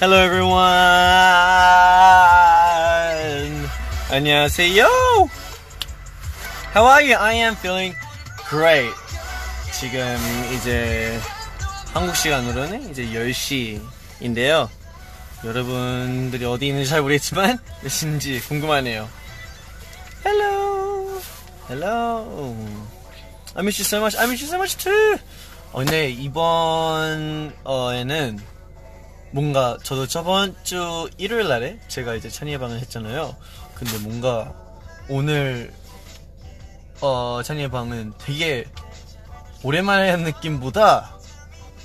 Hello everyone. 안녕하세요. How are you? I am feeling great. 지금 이제 한국 시간으로는 이제 10시인데요. 여러분들이 어디 있는지 잘 모르겠지만 몇 시인지 궁금하네요. Hello. Hello. I miss you so much. I miss you so much too. 어, 근데 이번 어에는 뭔가 저도 저번 주 일요일 날에 제가 이제 찬이의 방을 했잖아요. 근데 뭔가 오늘 어 찬이의 방은 되게 오랜만에 한 느낌보다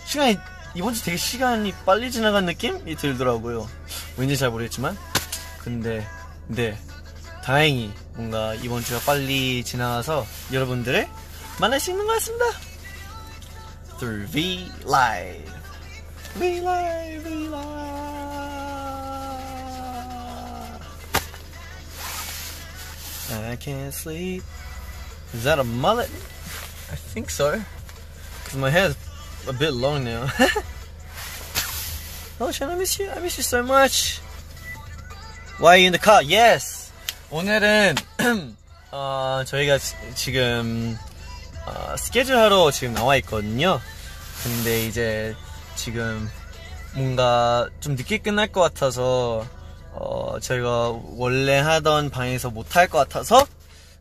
시간이 이번 주 되게 시간이 빨리 지나간 느낌이 들더라고요. 왠지 잘 모르겠지만 근데 네 다행히 뭔가 이번 주가 빨리 지나가서 여러분들을 만날 수 있는 것 같습니다. Through V Live. V Live, V Live. I can't sleep. Is that a mullet? I think so. Cause my hair's a bit long now. oh, Shan, I miss you. I miss you so much. Why are you in the car? Yes. 오늘은 어, 저희가 지- 지금 어, 스케줄 하러 지금 나와 있거든요. 근데 이제 지금 뭔가 좀 늦게 끝날 것 같아서 어, 저희가 원래 하던 방에서 못 할 것 같아서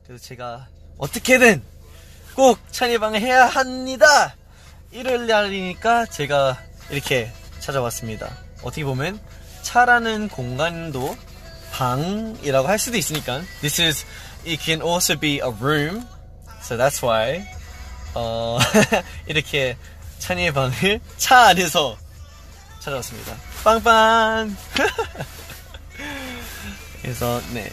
그래서 제가 어떻게든 꼭 찬이 방을 해야 합니다. 일요일 날이니까 제가 이렇게 찾아왔습니다. 어떻게 보면 차라는 공간도 방이라고 할 수도 있으니까 This is it can also be a room so that's why 어, 이렇게 찬이의 방을 차 안에서 찾아왔습니다. 빵빵! 그래서, 네.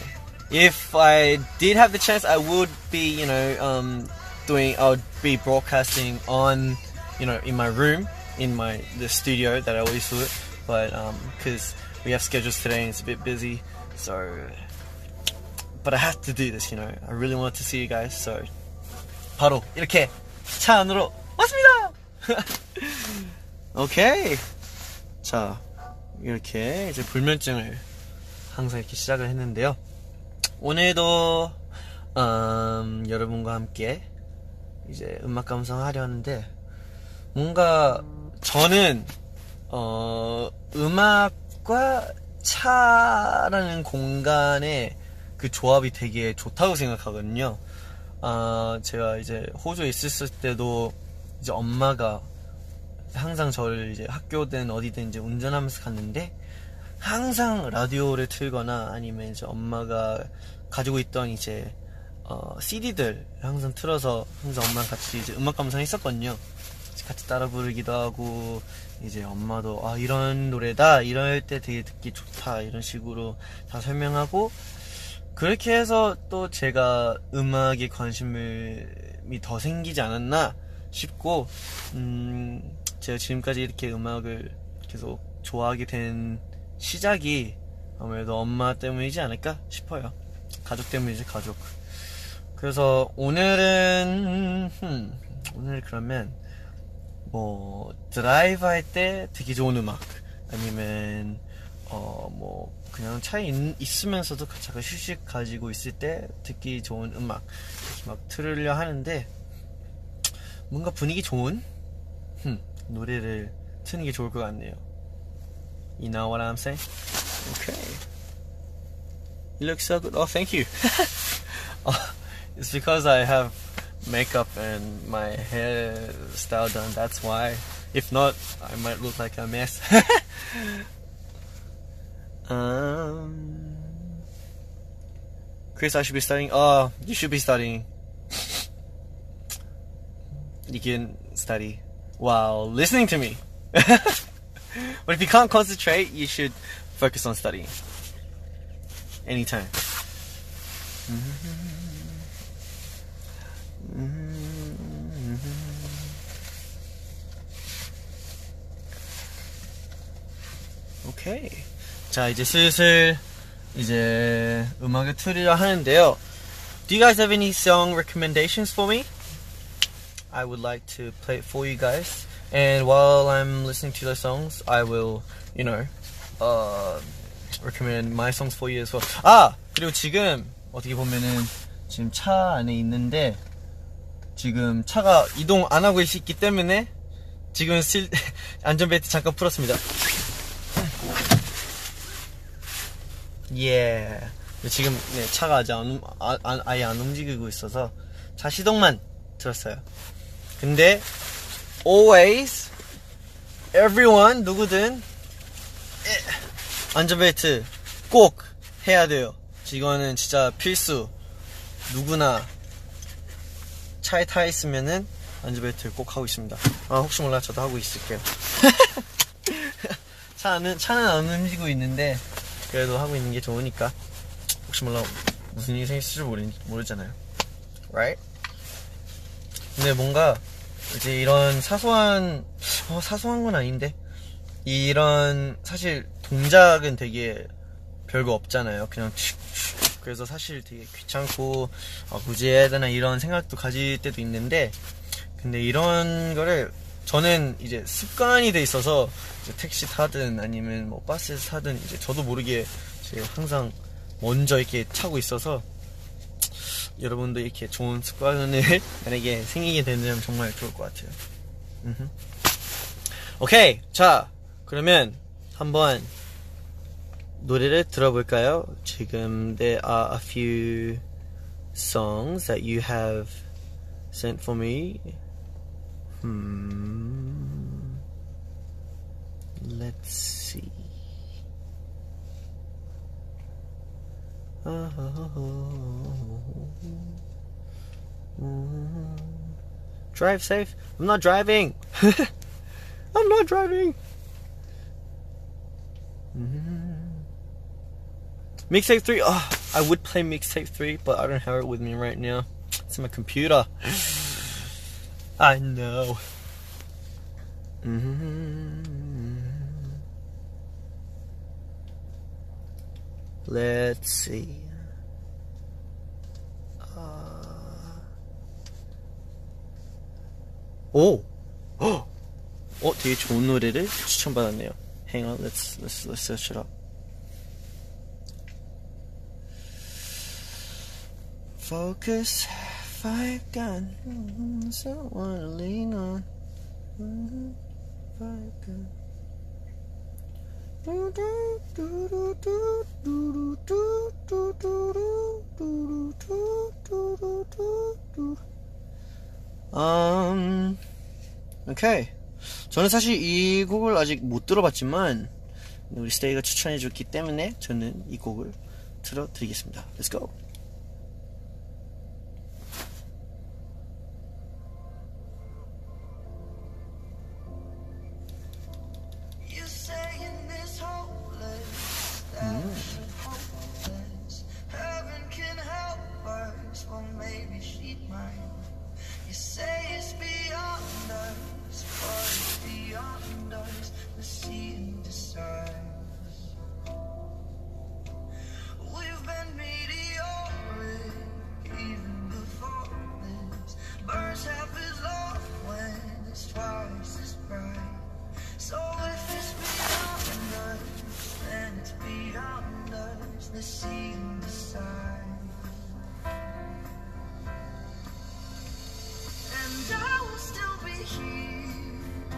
If I did have the chance, I would be, you know, um, doing, I would be broadcasting on, you know, in my room, in my, the studio that I always do it. But, um, cause we have schedules today and it's a bit busy, so, but I have to do this, you know. I really want to see you guys, so, 바로 이렇게 차 안으로 왔습니다. 오케이. 자, 이렇게 이제 불면증을 항상 이렇게 시작을 했는데요. 오늘도 음, 여러분과 함께 이제 음악 감상 하려 하는데 뭔가 저는 어, 음악과 차라는 공간의 그 조합이 되게 좋다고 생각하거든요. 아, 제가 이제 호주에 있었을 때도 이제 엄마가 항상 저를 이제 학교든 어디든 이제 운전하면서 갔는데 항상 라디오를 틀거나 아니면 이제 엄마가 가지고 있던 이제 어, CD들 항상 틀어서 항상 엄마랑 같이 이제 음악 감상했었거든요. 같이 따라 부르기도 하고 이제 엄마도 아 이런 노래다. 이럴 때 되게 듣기 좋다. 이런 식으로 다 설명하고 그렇게 해서 또 제가 음악에 관심이 더 생기지 않았나 싶고 음 제가 지금까지 이렇게 음악을 계속 좋아하게 된 시작이 아무래도 엄마 때문이지 않을까 싶어요. 가족 때문이지 가족. 그래서 오늘은 흠, 오늘 그러면 뭐 드라이브 할 때 듣기 좋은 음악 아니면 어 뭐 그냥 차에 있, 있으면서도 잠깐 휴식 가지고 있을 때 듣기 좋은 음악 이렇게 막 들으려 하는데 뭔가 분위기 좋은 흠, 노래를 트는 게 좋을 것 같네요. You know what I'm saying? Okay. You look so good. Oh, thank you. oh, it's because I have makeup and my hairstyle done. That's why. If not, I might look like a mess. um, Chris, I should be studying. Oh, you should be studying. you can study while listening to me. but if you can't concentrate, you should focus on studying. Anytime. 오케이. 자, 이제 슬슬 이제 음악을 틀으려 하는데요. Do you guys have any song recommendations for me? I would like to play it for you guys. And while I'm listening to the songs, I will, you know, uh, recommend my songs for you as well. 아 그리고 지금 어떻게 보면은 지금 차 안에 있는데 지금 차가 이동 안 하고 있기 때문에 지금 실 안전벨트 잠깐 풀었습니다. 예. 지금 네, 차가 아직 안, 움- 아, 아, 아예 안 움직이고 있어서 차 시동만 들었어요. 근데 always everyone 누구든 에, 안전벨트 꼭 해야 돼요. 이거는 진짜 필수. 누구나 차에 타 있으면은 안전벨트를 꼭 하고 있습니다. 아 혹시 몰라 저도 하고 있을게요. 차는 차는 안 움직이고 있는데 그래도 하고 있는 게 좋으니까 혹시 몰라 무슨 일이 생길지 모르, 모르잖아요. Right? 근데 뭔가 이제 이런 사소한 어, 사소한 건 아닌데 이런 사실 동작은 되게 별거 없잖아요. 그냥. 그래서 사실 되게 귀찮고 아, 굳이 해야 되나 이런 생각도 가질 때도 있는데 근데 이런 거를 저는 이제 습관이 돼 있어서 택시 타든 아니면 뭐 버스에서 타든 이제 저도 모르게 제가 항상 먼저 이렇게 차고 있어서 여러분도 이렇게 좋은 습관을 만약에 생기게 되면 정말 좋을 것 같아요. 오케이. 자, 그러면 한번 노래를 들어볼까요? 지금 there are a few songs that you have sent for me. Hmm. Let's see. Drive safe. I'm not driving. I'm not driving. Mixtape 3. Oh, I would play Mixtape 3, but I don't have it with me right now. It's in my computer. I know. Mhm. Let's see. Uh... 오! 어, 되게 좋은 노래를 추천받았네요. Hang on, let's let's let's search it up. Focus, five gun, someone lean on. Mhm, Five gun. Um, 음, 오케이. 저는 사실 이 곡을 아직 못 들어봤지만 우리 스테이가 추천해줬기 때문에 저는 이 곡을 들어드리겠습니다. Let's go.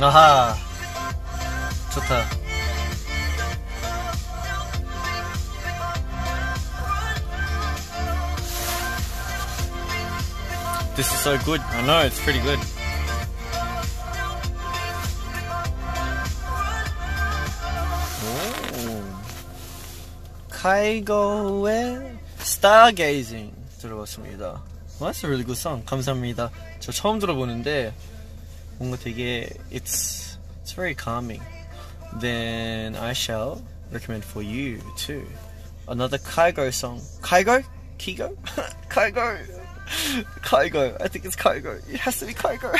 아하. 좋다. This is so good. I know it's pretty good. 오. 카이고의 Stargazing. 들어봤습니다. Well, that's a really good song. 감사합니다. 저 처음 들어보는데 뭔가 되게 it's it's very calming. Then I shall recommend for you too another Kygo song. Kygo? Kigo? Kygo. Kygo. I think it's Kygo. It has to be Kygo.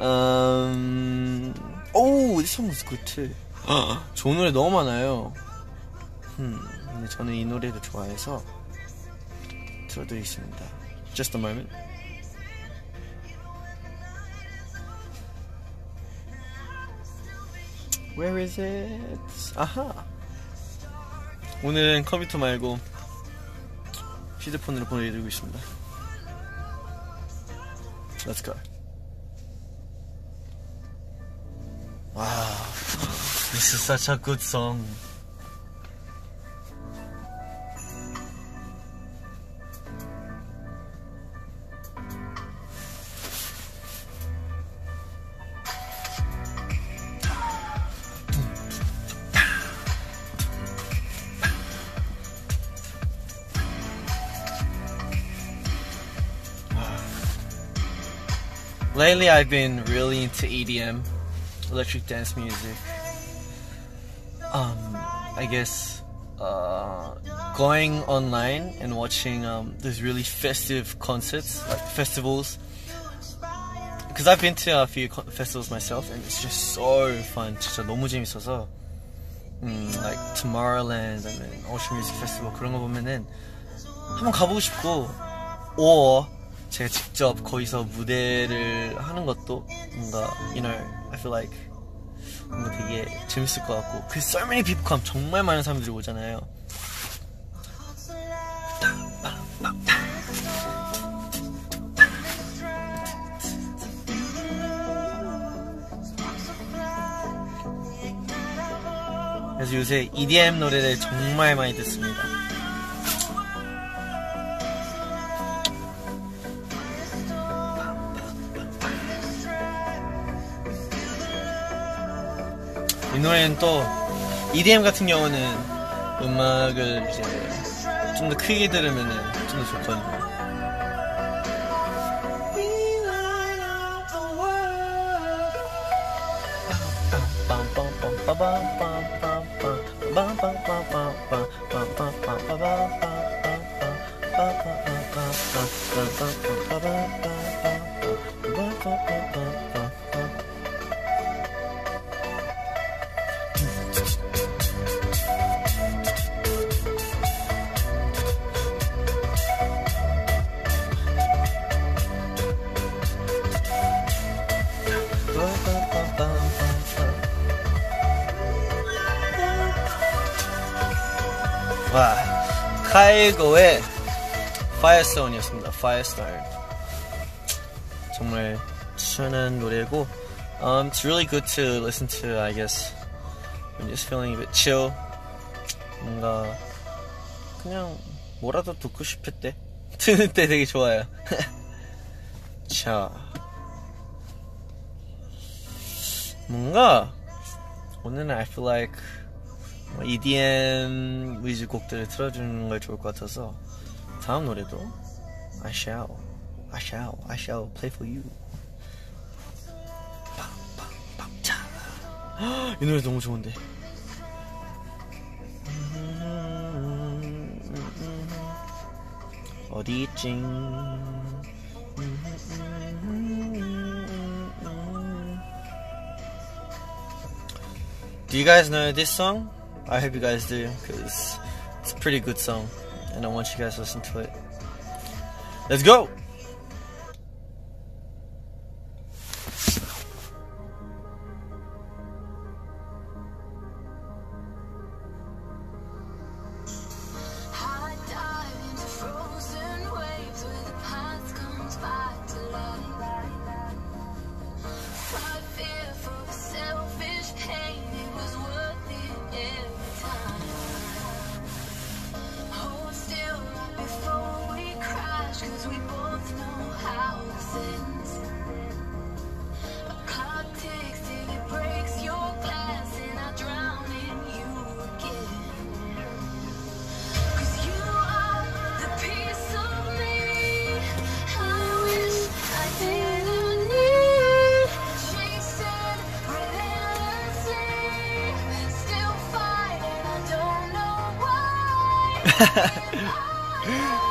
Um. Oh, this song was good too. 좋은 노래 너무 많아요. 음, 근데 저는 이 노래를 좋아해서 틀어드리겠습니다. Just a moment. Where is it? 아하. 오늘은 컴퓨터 말고 휴대폰으로 보내드리고 있습니다. Let's go. Wow, this is such a good song. Lately, I've been really into EDM, electric dance music. Um, I guess uh, going online and watching um, these really festive concerts, like festivals. Because I've been to a few co- festivals myself, and it's just so fun. 진짜 너무 재밌어서. 음, like Tomorrowland, 아니면 Ocean Music Festival 그런 거 보면은 한번 가보고 싶고, or 제가 직접 거기서 무대를 하는 것도 뭔가 you know I feel like 뭔가 되게 재밌을 것 같고 그 so many people come 정말 많은 사람들이 오잖아요. 그래서 요새 EDM 노래를 정말 많이 듣습니다. 이 노래는 또 EDM 같은 경우는 음악을 이제 좀 더 크게 들으면은 좀더 좋거든요. 와, 카이고의 Firestone이었습니다. Firestone. 정말 추천한 노래고, um, it's really good to listen to, I guess, when you're feeling a bit chill. 뭔가 그냥 뭐라도 듣고 싶을 때 듣는 때 되게 좋아요. 자, 뭔가 오늘은 I feel like 뭐 EDM 위주 곡들을 틀어주는 걸 좋을 것 같아서 다음 노래도 I shall, I shall, I shall play for you. 이 노래 너무 좋은데. 어디 있지? Do you guys know this song? I hope you guys do, because it's a pretty good song, and I want you guys to listen to it. Let's go!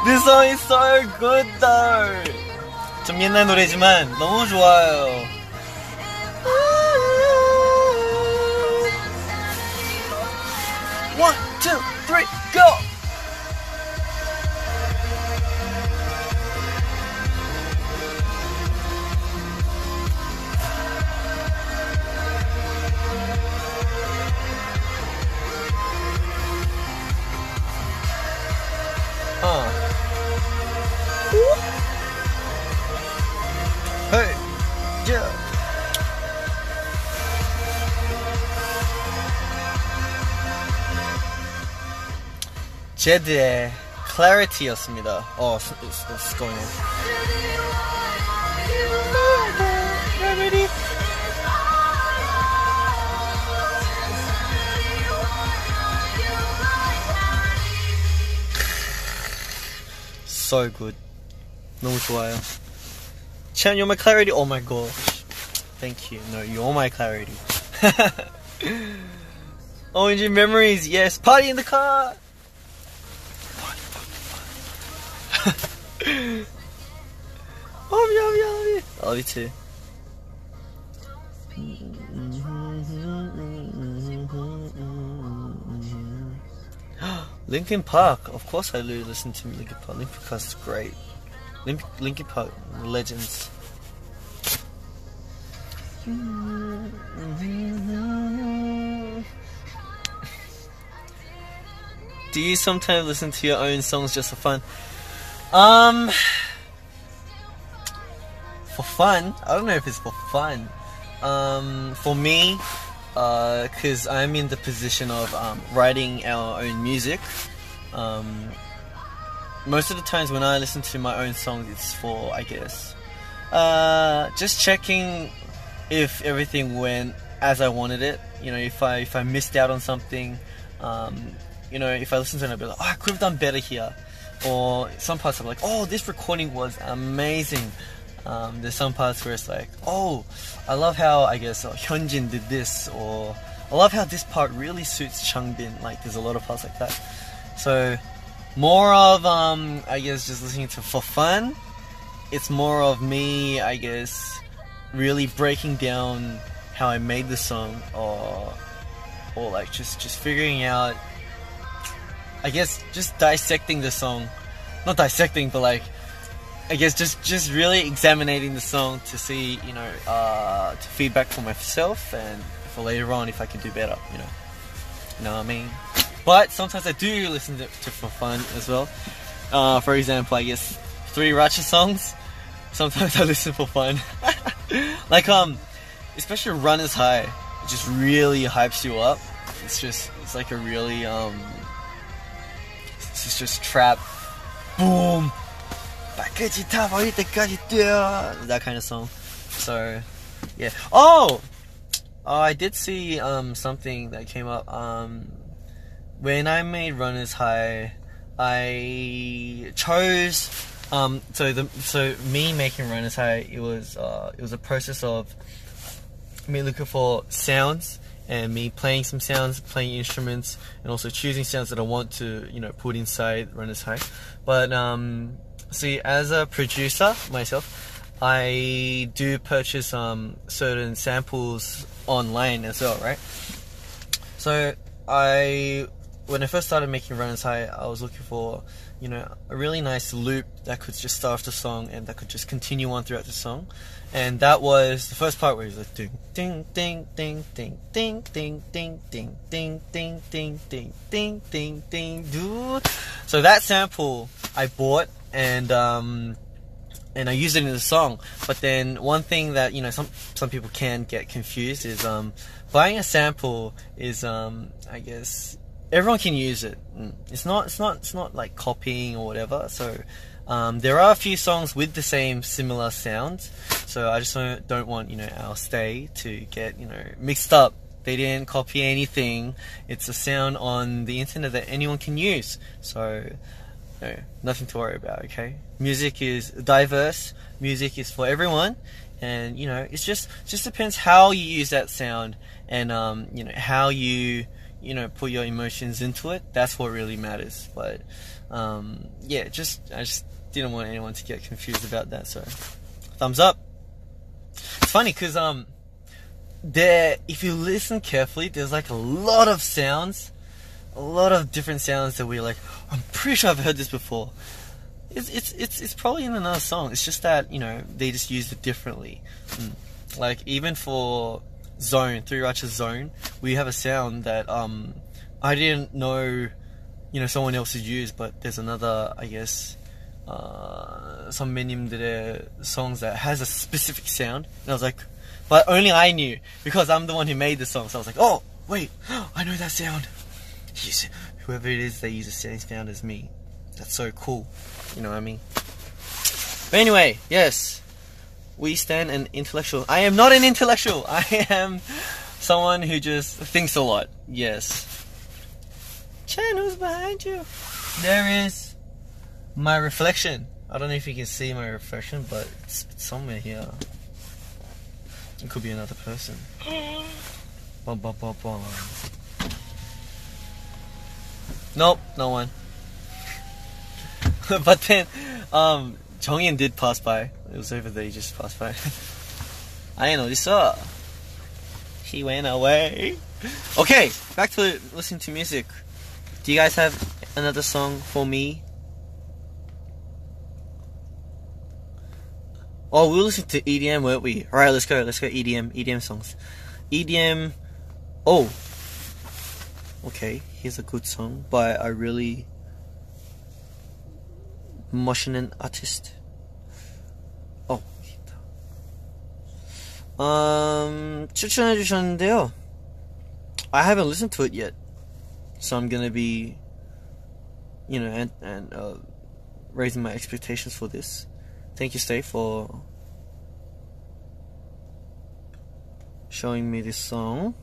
This song is so good though. 좀 옛날 노래지만 너무 좋아요. 제드의 Clarity였습니다. Oh, it's, it's, it's going on. So good. 너무 좋아요. Chan, you're my clarity. Oh my gosh. Thank you. No, you're my clarity. ONG memories. Yes. Party in the car. Love you, love you, love you. I love you too. Linkin Park. Of course, I do listen to Linkin Park. Linkin Park is great. Link, Linkin Park legends. Do you sometimes listen to your own songs just for fun? Um, for fun. I don't know if it's for fun. Um, for me, because I'm in the position of um, writing our own music. Um, most of the times when I listen to my own songs, it's for, I guess, uh, just checking if everything went as I wanted it. You know, if I if I missed out on something, um, you know, if I listen to it, I'll be like, oh, I could have done better here. Or some parts I'm like, oh, this recording was amazing. Um, there's some parts where it's like, oh, I love how I guess uh, Hyunjin did this, or I love how this part really suits Changbin. Like, there's a lot of parts like that. So, more of um, I guess just listening to for fun. It's more of me, I guess, really breaking down how I made the song, or or like just just figuring out. I guess just dissecting the song, not dissecting, but like I guess just just really examining the song to see, you know, uh, to feedback for myself and for later on if I can do better, you know. You know what I mean? But sometimes I do listen to, to for fun as well. Uh, for example, I guess 3RACHA songs. Sometimes I listen for fun. like um, especially Runners High. It just really hypes you up. It's just it's like a really um, it's just trap, boom, back at your I eat the that kind of song. So yeah. Oh! oh, I did see um something that came up um when I made Runners High, I chose um so the so me making Runners High it was uh it was a process of me looking for sounds and me playing some sounds, playing instruments, and also choosing sounds that I want to, you know, put inside Runner's High. But um, see, as a producer myself, I do purchase um, certain samples online as well, right? So I, when I first started making Runners High, I was looking for, you know, a really nice loop that could just start off the song and that could just continue on throughout the song. And that was the first part where he's like ding ding ding ding ding ding ding ding ding ding ding ding ding ding ding ding dude. So that sample I bought and um and I used it in the song. But then one thing that you know some some people can get confused is um buying a sample is um I guess everyone can use it. Mm. It's not it's not it's not like copying or whatever. So um, there are a few songs with the same similar sounds. So I just don't, don't want you know our stay to get you know mixed up. They didn't copy anything. It's a sound on the internet that anyone can use. So no, nothing to worry about. Okay, music is diverse. Music is for everyone, and you know it's just just depends how you use that sound and um, you know how you you know put your emotions into it, that's what really matters. But um, yeah, just I just didn't want anyone to get confused about that. So thumbs up. It's funny because um, there if you listen carefully, there's like a lot of sounds, a lot of different sounds that we like. I'm pretty sure I've heard this before. It's it's it's it's probably in another song. It's just that you know they just used it differently. Mm. Like even for Zone Three Righteous Zone, we have a sound that um I didn't know you know someone else has used, but there's another I guess uh, some minim did songs that has a specific sound, and I was like, but only I knew because I'm the one who made the song. So I was like, oh wait, I know that sound. He's, whoever it is they use the same sound as me. That's so cool. You know what I mean? But anyway, yes, we stand an intellectual. I am not an intellectual. I am someone who just thinks a lot. Yes. Chen, who's behind you? There is my reflection. I don't know if you can see my reflection, but it's, it's somewhere here. It could be another person. Bum, bum, bum, bum. Nope, no one. but then, um, Jeongin did pass by. It was over there, he just passed by. I noticed saw. He went away. Okay, back to listening to music. Do you guys have another song for me? Oh, we listening to EDM, weren't we? Alright, let's go. Let's go EDM. EDM songs. EDM. Oh Okay, here's a good song by a really 멋있는 artist. 어, um, 추천해 주셨는데요. I haven't listened to it yet, so I'm gonna be, you know, and and uh, raising my expectations for this. Thank you, Stay, for showing me this song.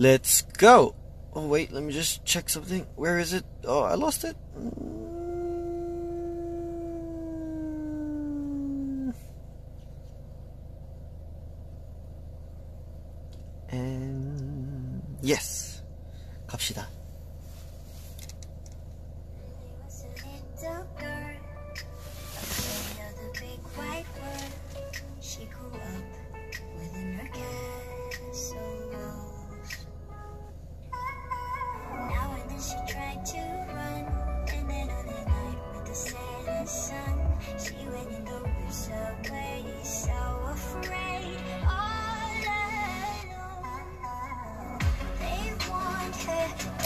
Let's go. Oh wait, let me just check something. Where is it? Oh, I lost it. And yes, 갑시다.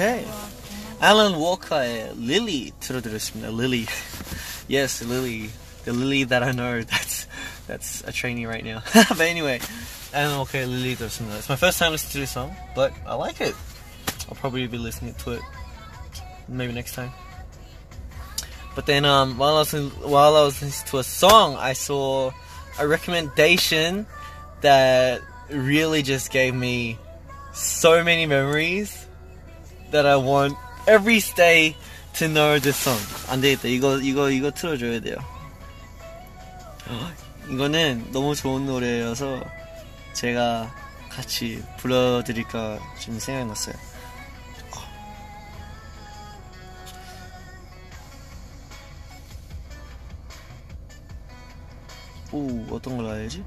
Okay. Alan Walker, Lily Trudurismina, Lily. yes, Lily. The Lily that I know, that's that's a trainee right now. but anyway, Alan Walker, Lily Trudurismina. It's my first time listening to this song, but I like it. I'll probably be listening to it maybe next time. But then um, while I was while I was listening to a song, I saw a recommendation that really just gave me so many memories that I want every stay to know this song. 안 되겠다. 이거 이거 이거 틀어줘야 돼요. 이거는 너무 좋은 노래여서 제가 같이 불러드릴까 좀 생각났어요. 오 어떤 걸 알지?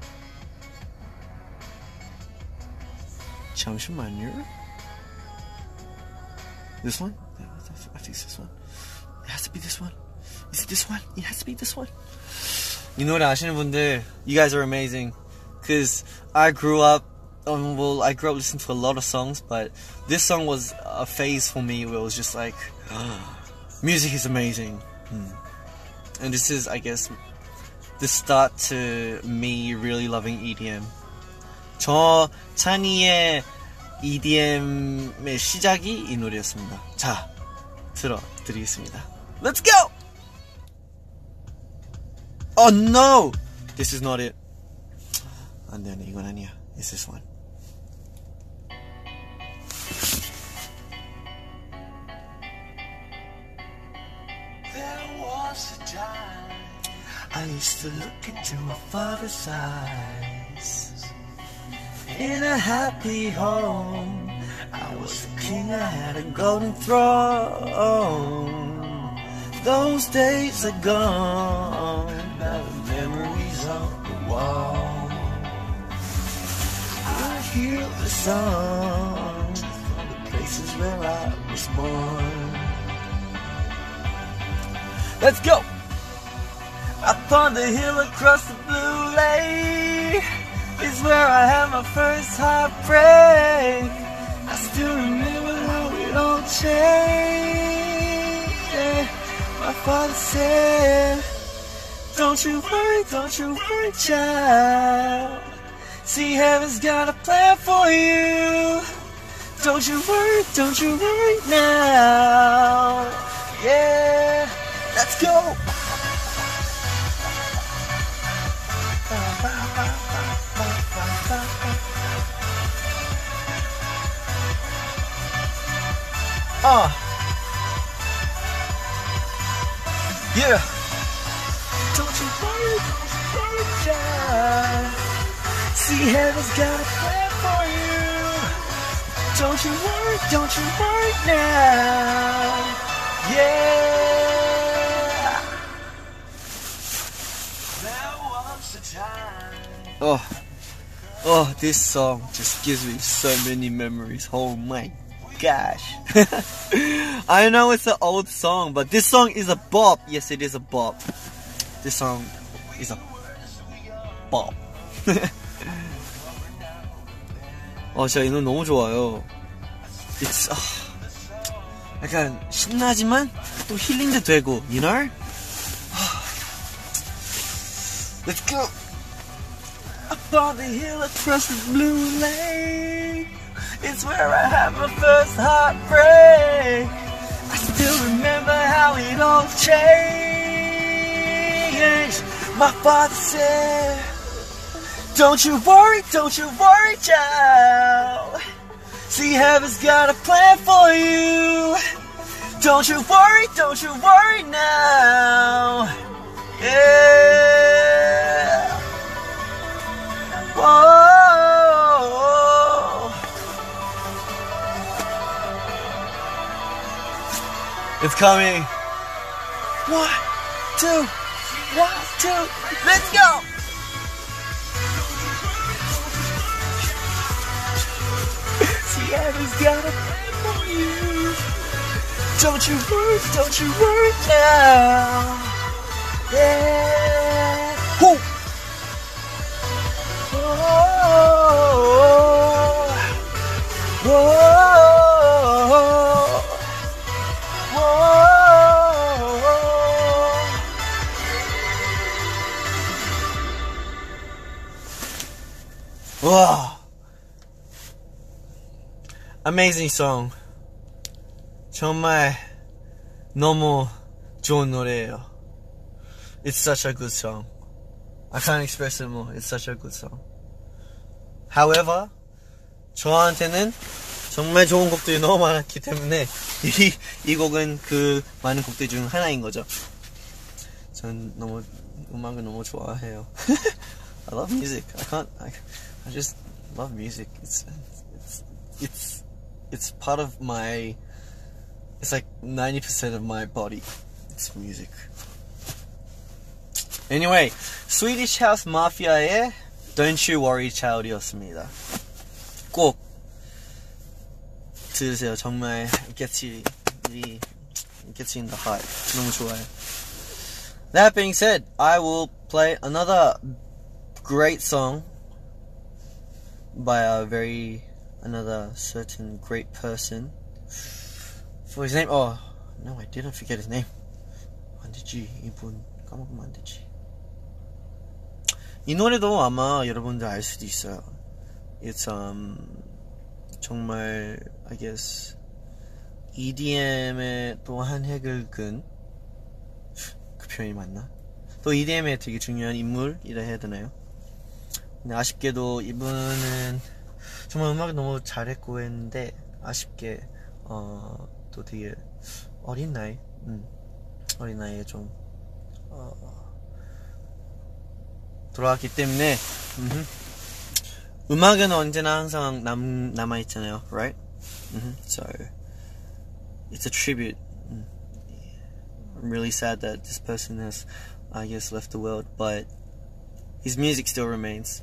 잠시만요. This one? Yeah, I think- I think it's this one. It has to be this one. Is it this one? It has to be this one. 이 노래 아시는 분들, you guys are amazing. Cause I grew up, um, well, I grew up listening to a lot of songs, but this song was a phase for me where it was just like, music is amazing. Hmm. And this is, I guess, the start to me really loving EDM. 저 찬이의 EDM의 시작이 이 노래였습니다. 자, 들어드리겠습니다. Let's go! Oh no! This is not it. 안 돼, 안 돼. 이건 아니야. It's this one. I used to look into my father's eyes. In a happy home, I was a king, I had a golden throne. Those days are gone, now the memories on the wall. I hear the songs from the places where I was born. Let's go! Up on the hill across the blue lake where I had my first heartbreak. I still remember how it all changed. My father said, Don't you worry, don't you worry, child. See, heaven's got a plan for you. Don't you worry, don't you worry now. Yeah, let's go. Uh. Yeah. Don't you worry, don't you worry, child. See, heaven's got a plan for you. Don't you worry, don't you worry now. Yeah. Was time Oh, oh, this song just gives me so many memories. Oh my gosh. I know it's an old song, but this song is a bop. Yes, it is a bop. This song is a bop. 어, 진짜 이 노래 너무 좋아요. It's, 아, 약간 신나지만 또 힐링도 되고, you know? Let's go! Up on the hill across the blue lake It's where I had my first heartbreak. I still remember how it all changed. My father said Don't you worry, don't you worry, child. See, heaven's got a plan for you. Don't you worry, don't you worry now. Yeah. Whoa. It's coming. One, two, one, two, let's go! Seattle's got a plan for you. Don't you worry, don't you worry now. Yeah. Whoo. Oh. 와 Amazing song 정말 너무 좋은 노래예요 It's such a good song I can't express it more. It's such a good song. However, 저한테는 정말 좋은 곡들이 너무 많았기 때문에 이, 이 곡은 그 많은 곡들 중 하나인 거죠. 전 너무 음악을 너무 좋아해요. I love music. I can't. I, I just love music. It's it's it's it's part of my. It's like ninety percent of my body. It's music. Anyway, Swedish House Mafia의 Don't You Worry Child이었습니다. 꼭 들으세요. 정말 gets you, gets you in the heart. 너무 좋아요. That being said, I will play another great song by a very another certain great person. For his name, oh no, I didn't forget his name. 안 되지 이분 까먹으면 안 되지. 이 노래도 아마 여러분들 알 수도 있어요. It's um 정말 I guess EDM의 또 한 획을 끈 그 표현이 맞나? 또 EDM의 되게 중요한 인물이라 해야 되나요? 근데 아쉽게도 이분은 정말 음악을 너무 잘했고 했는데 아쉽게 어, 또 되게 어린 나이, 음, 어린 나이에 좀 어, 돌아왔기 때문에 음흠. 음악은 언제나 항상 남 남아 있잖아요, right? Mhm. So it's a tribute. Mm. I'm really sad that this person has, I guess, left the world, but his music still remains.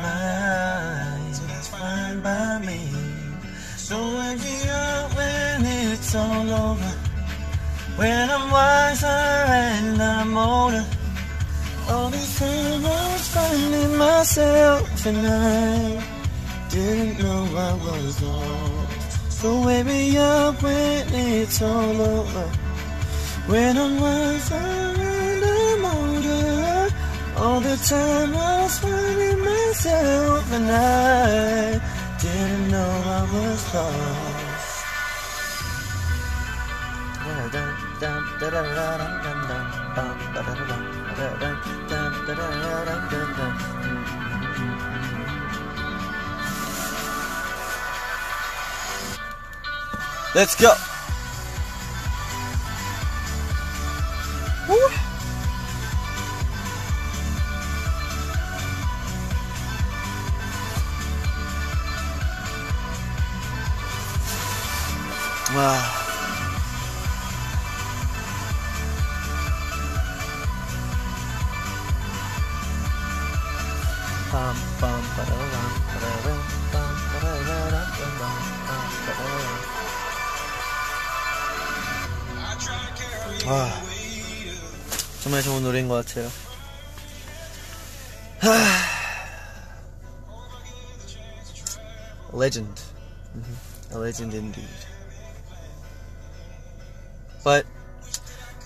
eyes. So that's fine by me. So wake me up when it's all over. When I'm wiser and I'm older. All this time I was finding myself and I didn't know I was lost. So wake me up when it's all over. When I'm wiser. All the time I was finding myself and I didn't know I was lost. Let's go. 와. 와. 정말 좋은 노래인 것 같아요. A legend. Mhm. A legend indeed.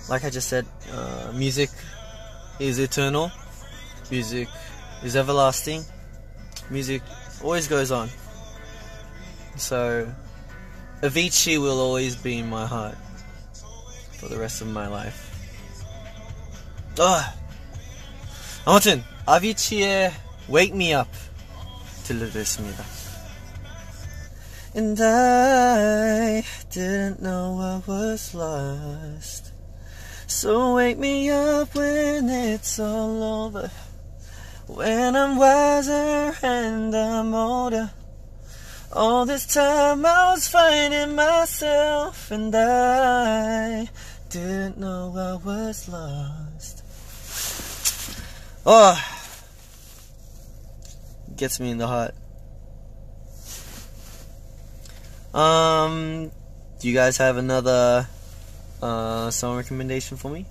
like I just said, uh, music is eternal, music is everlasting, music always goes on. So, Avicii will always be in my heart for the rest of my life. Ah. Martin, Avicii, wake me up to live this. And I didn't know I was lost. So wake me up when it's all over. When I'm wiser and I'm older. All this time I was finding myself and I didn't know I was lost. Oh, gets me in the heart. Um, do you guys have another uh, song recommendation for me?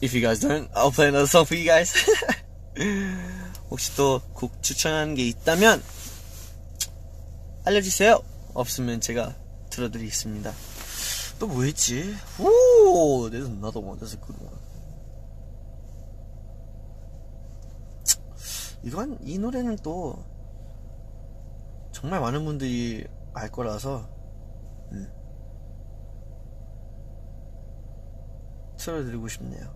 If you guys don't, I'll play another song for you guys. 혹시 또 곡 추천하는 게 있다면 알려주세요. 없으면 제가 들어드리겠습니다. 또 뭐 했지? 오, there's another one. That's a good one. 이건 이 노래는 또 정말 많은 분들이 알 거라서 음. Sara wish lwecc-nni.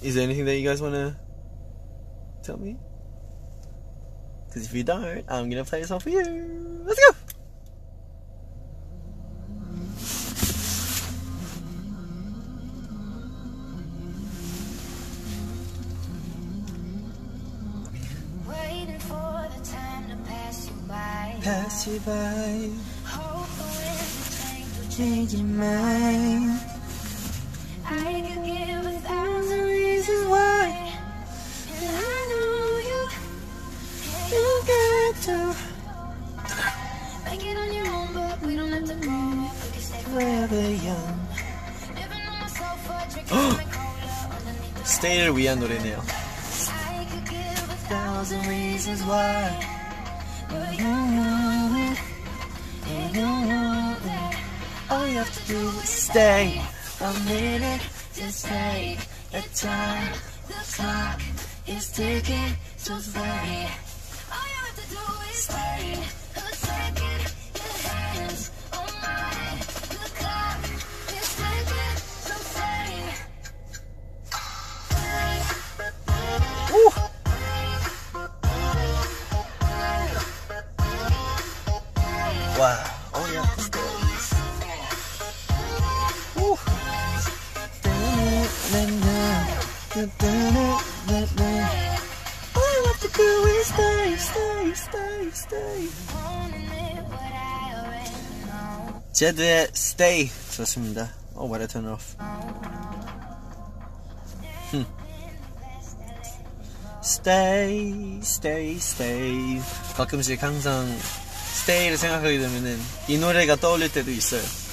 Is there anything that you guys want to tell me? Because if you don't, I'm going to play this song for you. Let's go! Pass you by change your mind. I could give a thousand reasons why, and I know you, you got to make it on your own, but we don't have to. We can stay forever young. Stay there, we end it. A thousand reasons why. Have to stay a minute. to take a time. The clock is ticking, so stay. 제드의 Stay 좋습니다. Oh, did I turn off? Hmm. Stay, stay, stay. 가끔씩 항상 Stay를 생각하게 되면은 이 노래가 떠올릴 때도 있어요.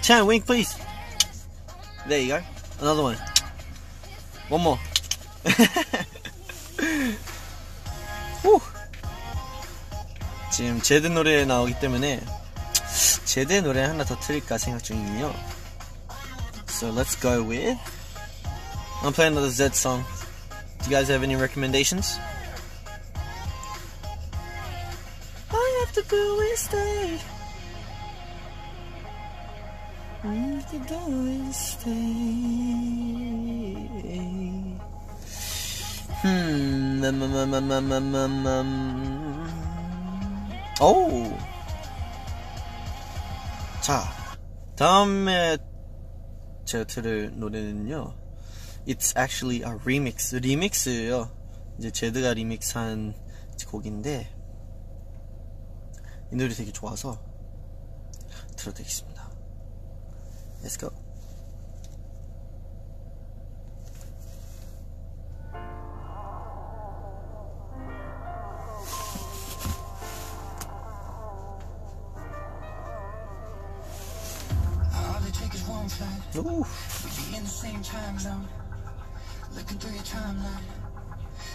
Chan, wink, please. There you go. Another one. One more. Woo. 지금 제드 노래 나오기 때문에 제드 노래 하나 더 틀릴까 생각 중이에요. So let's go with. I'm playing another Zedd song. Do you guys have any recommendations? All you have to do is stay. Hmm. Um, um, um, um, um, um, um, um. Oh. 자, 다음에 제가 들을 노래는요. It's actually a remix. 리믹스예요. 이제 제드가 리믹스한 곡인데 이 노래 되게 좋아서 들어드리겠습니다. Let's go. All it takes is one flight. Ooh. We be in the same time zone. Looking through your timeline.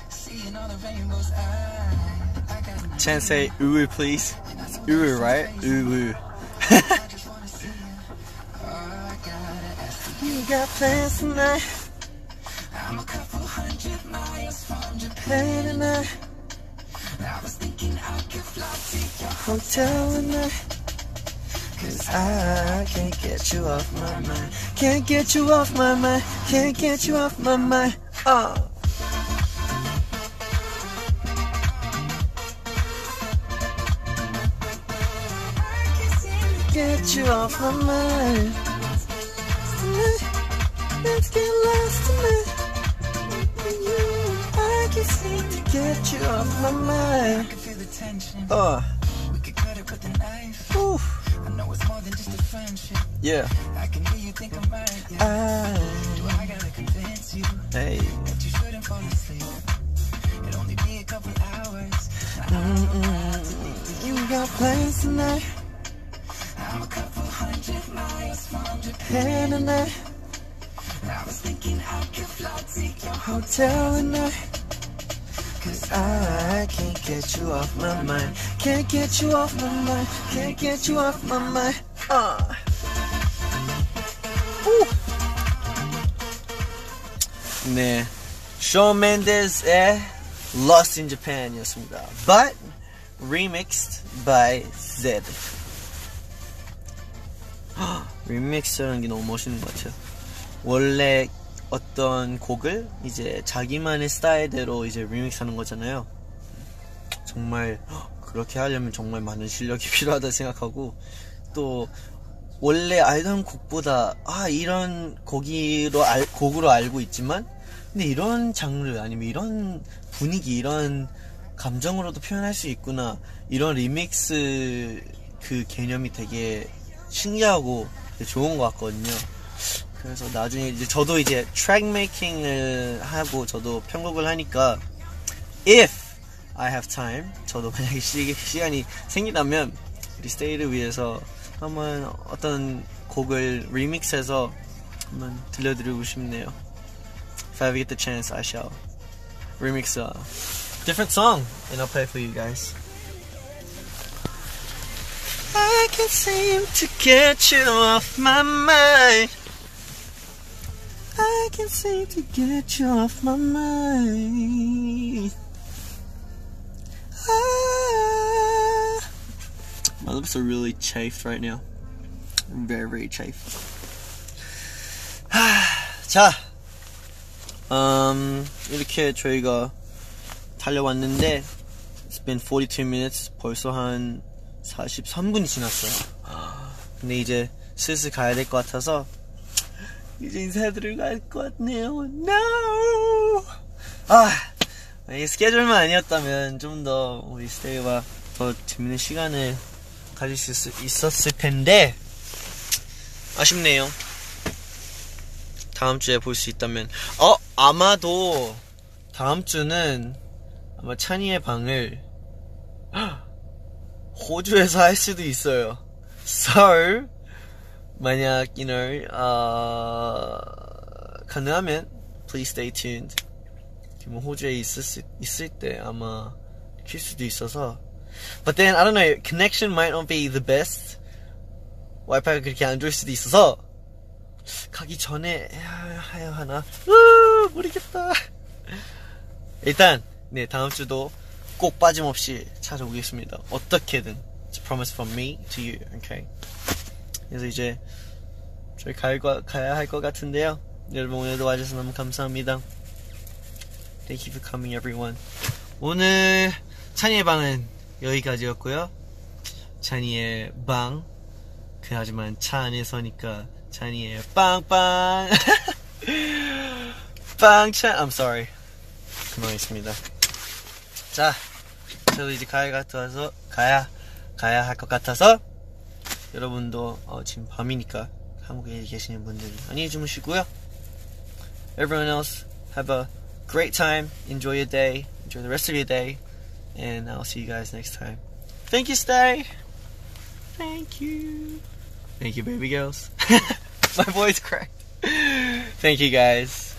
Seeing all the rainbows. I, I got an Chan say uwu please. Uwu, right? Uwu. Got plans tonight. I'm a couple hundred miles from Japan. Tonight. I was thinking I could fly to your hotel tonight. Cause I can't get you off my mind. Can't get you off my mind. Can't get you off my mind. Oh. Get you off my mind. Tonight, let's get lost tonight. You, I can seem to get you off my mind. I can feel the tension. Oh, We could cut it with a knife. ooh, I know it's more than just a friendship. yeah. I can hear you think I'm right. Yeah. I, Do I gotta convince you hey. that you shouldn't fall asleep? It'll only be a couple hours. You got plans tonight. I'm a couple hundred miles from Japan. Japan hotel tonight, night. Cause I can't get you off my mind. Can't get you off my mind. Can't get you off my mind. Uh. Ooh. Man. Shawn Mendes, eh? Lost in Japan, Yasuda. But remixed by Zedd. 리믹스라는 게 너무 멋있는 것 같아요. 원래 어떤 곡을 이제 자기만의 스타일대로 이제 리믹스하는 거잖아요. 정말 그렇게 하려면 정말 많은 실력이 필요하다 생각하고 또 원래 알던 곡보다 아 이런 곡으로 알, 곡으로 알고 있지만 근데 이런 장르 아니면 이런 분위기 이런 감정으로도 표현할 수 있구나 이런 리믹스 그 개념이 되게 신기하고 좋은 것 같거든요. 그래서 나중에 이제 저도 이제 트랙 메이킹을 하고 저도 편곡을 하니까 if I have time 저도 만약에 시, 시간이 생기다면 우리 스테이를 위해서 한번 어떤 곡을 리믹스해서 한번 들려드리고 싶네요. If I ever get the chance, I shall remix a different song and I'll play for you guys. I can't seem to get you off my mind. I can't seem to get you off my mind. Ah. My lips are really chafed right now. I'm very, very chafed. 자, 음, 이렇게 저희가 달려왔는데, It's been 42 minutes. 벌써 한 43분이 지났어요. 근데 이제 슬슬 가야 될 것 같아서, 이제 인사드리고 갈 것 같네요. No! 아, 이 스케줄만 아니었다면 좀 더 우리 스테이와 더 재밌는 시간을 가질 수 있- 있었을 텐데, 아쉽네요. 다음 주에 볼 수 있다면, 어, 아마도 다음 주는 아마 찬이의 방을 호주에서 할 수도 있어요. So, 만약, you know, 어, 가능하면, please stay tuned. 지금 호주에 있을, 수- 있을 때 아마 킬 수도 있어서. But then, I don't know, connection might not be the best. 와이파이가 그렇게 안 좋을 수도 있어서, 가기 전에 해야 하나? 으, 모르겠다. 일단, 네, 다음 주도 꼭 빠짐없이 찾아오겠습니다. 어떻게든. It's a promise from me to you, okay? 그래서 이제 저희 갈 거, 가야 할 것 같은데요. 여러분 오늘도 와주셔서 너무 감사합니다. Thank you for coming, everyone. 오늘 찬이의 방은 여기까지였고요. 찬이의 방, 그 하지만 차 안에서니까 찬이의 빵빵, 빵찬. I'm sorry. 그만하겠습니다. 자, 저도 이제 가야 같아서 가야 가야 할 것 같아서 여러분도 어, 지금 밤이니까 한국에 계시는 분들 안녕히 주무시고요. Everyone else have a great time. Enjoy your day. Enjoy the rest of your day. And I'll see you guys next time. Thank you, Stay. Thank you. Thank you, baby girls. My voice cracked. Thank you, guys.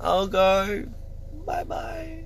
I'll go. Bye bye.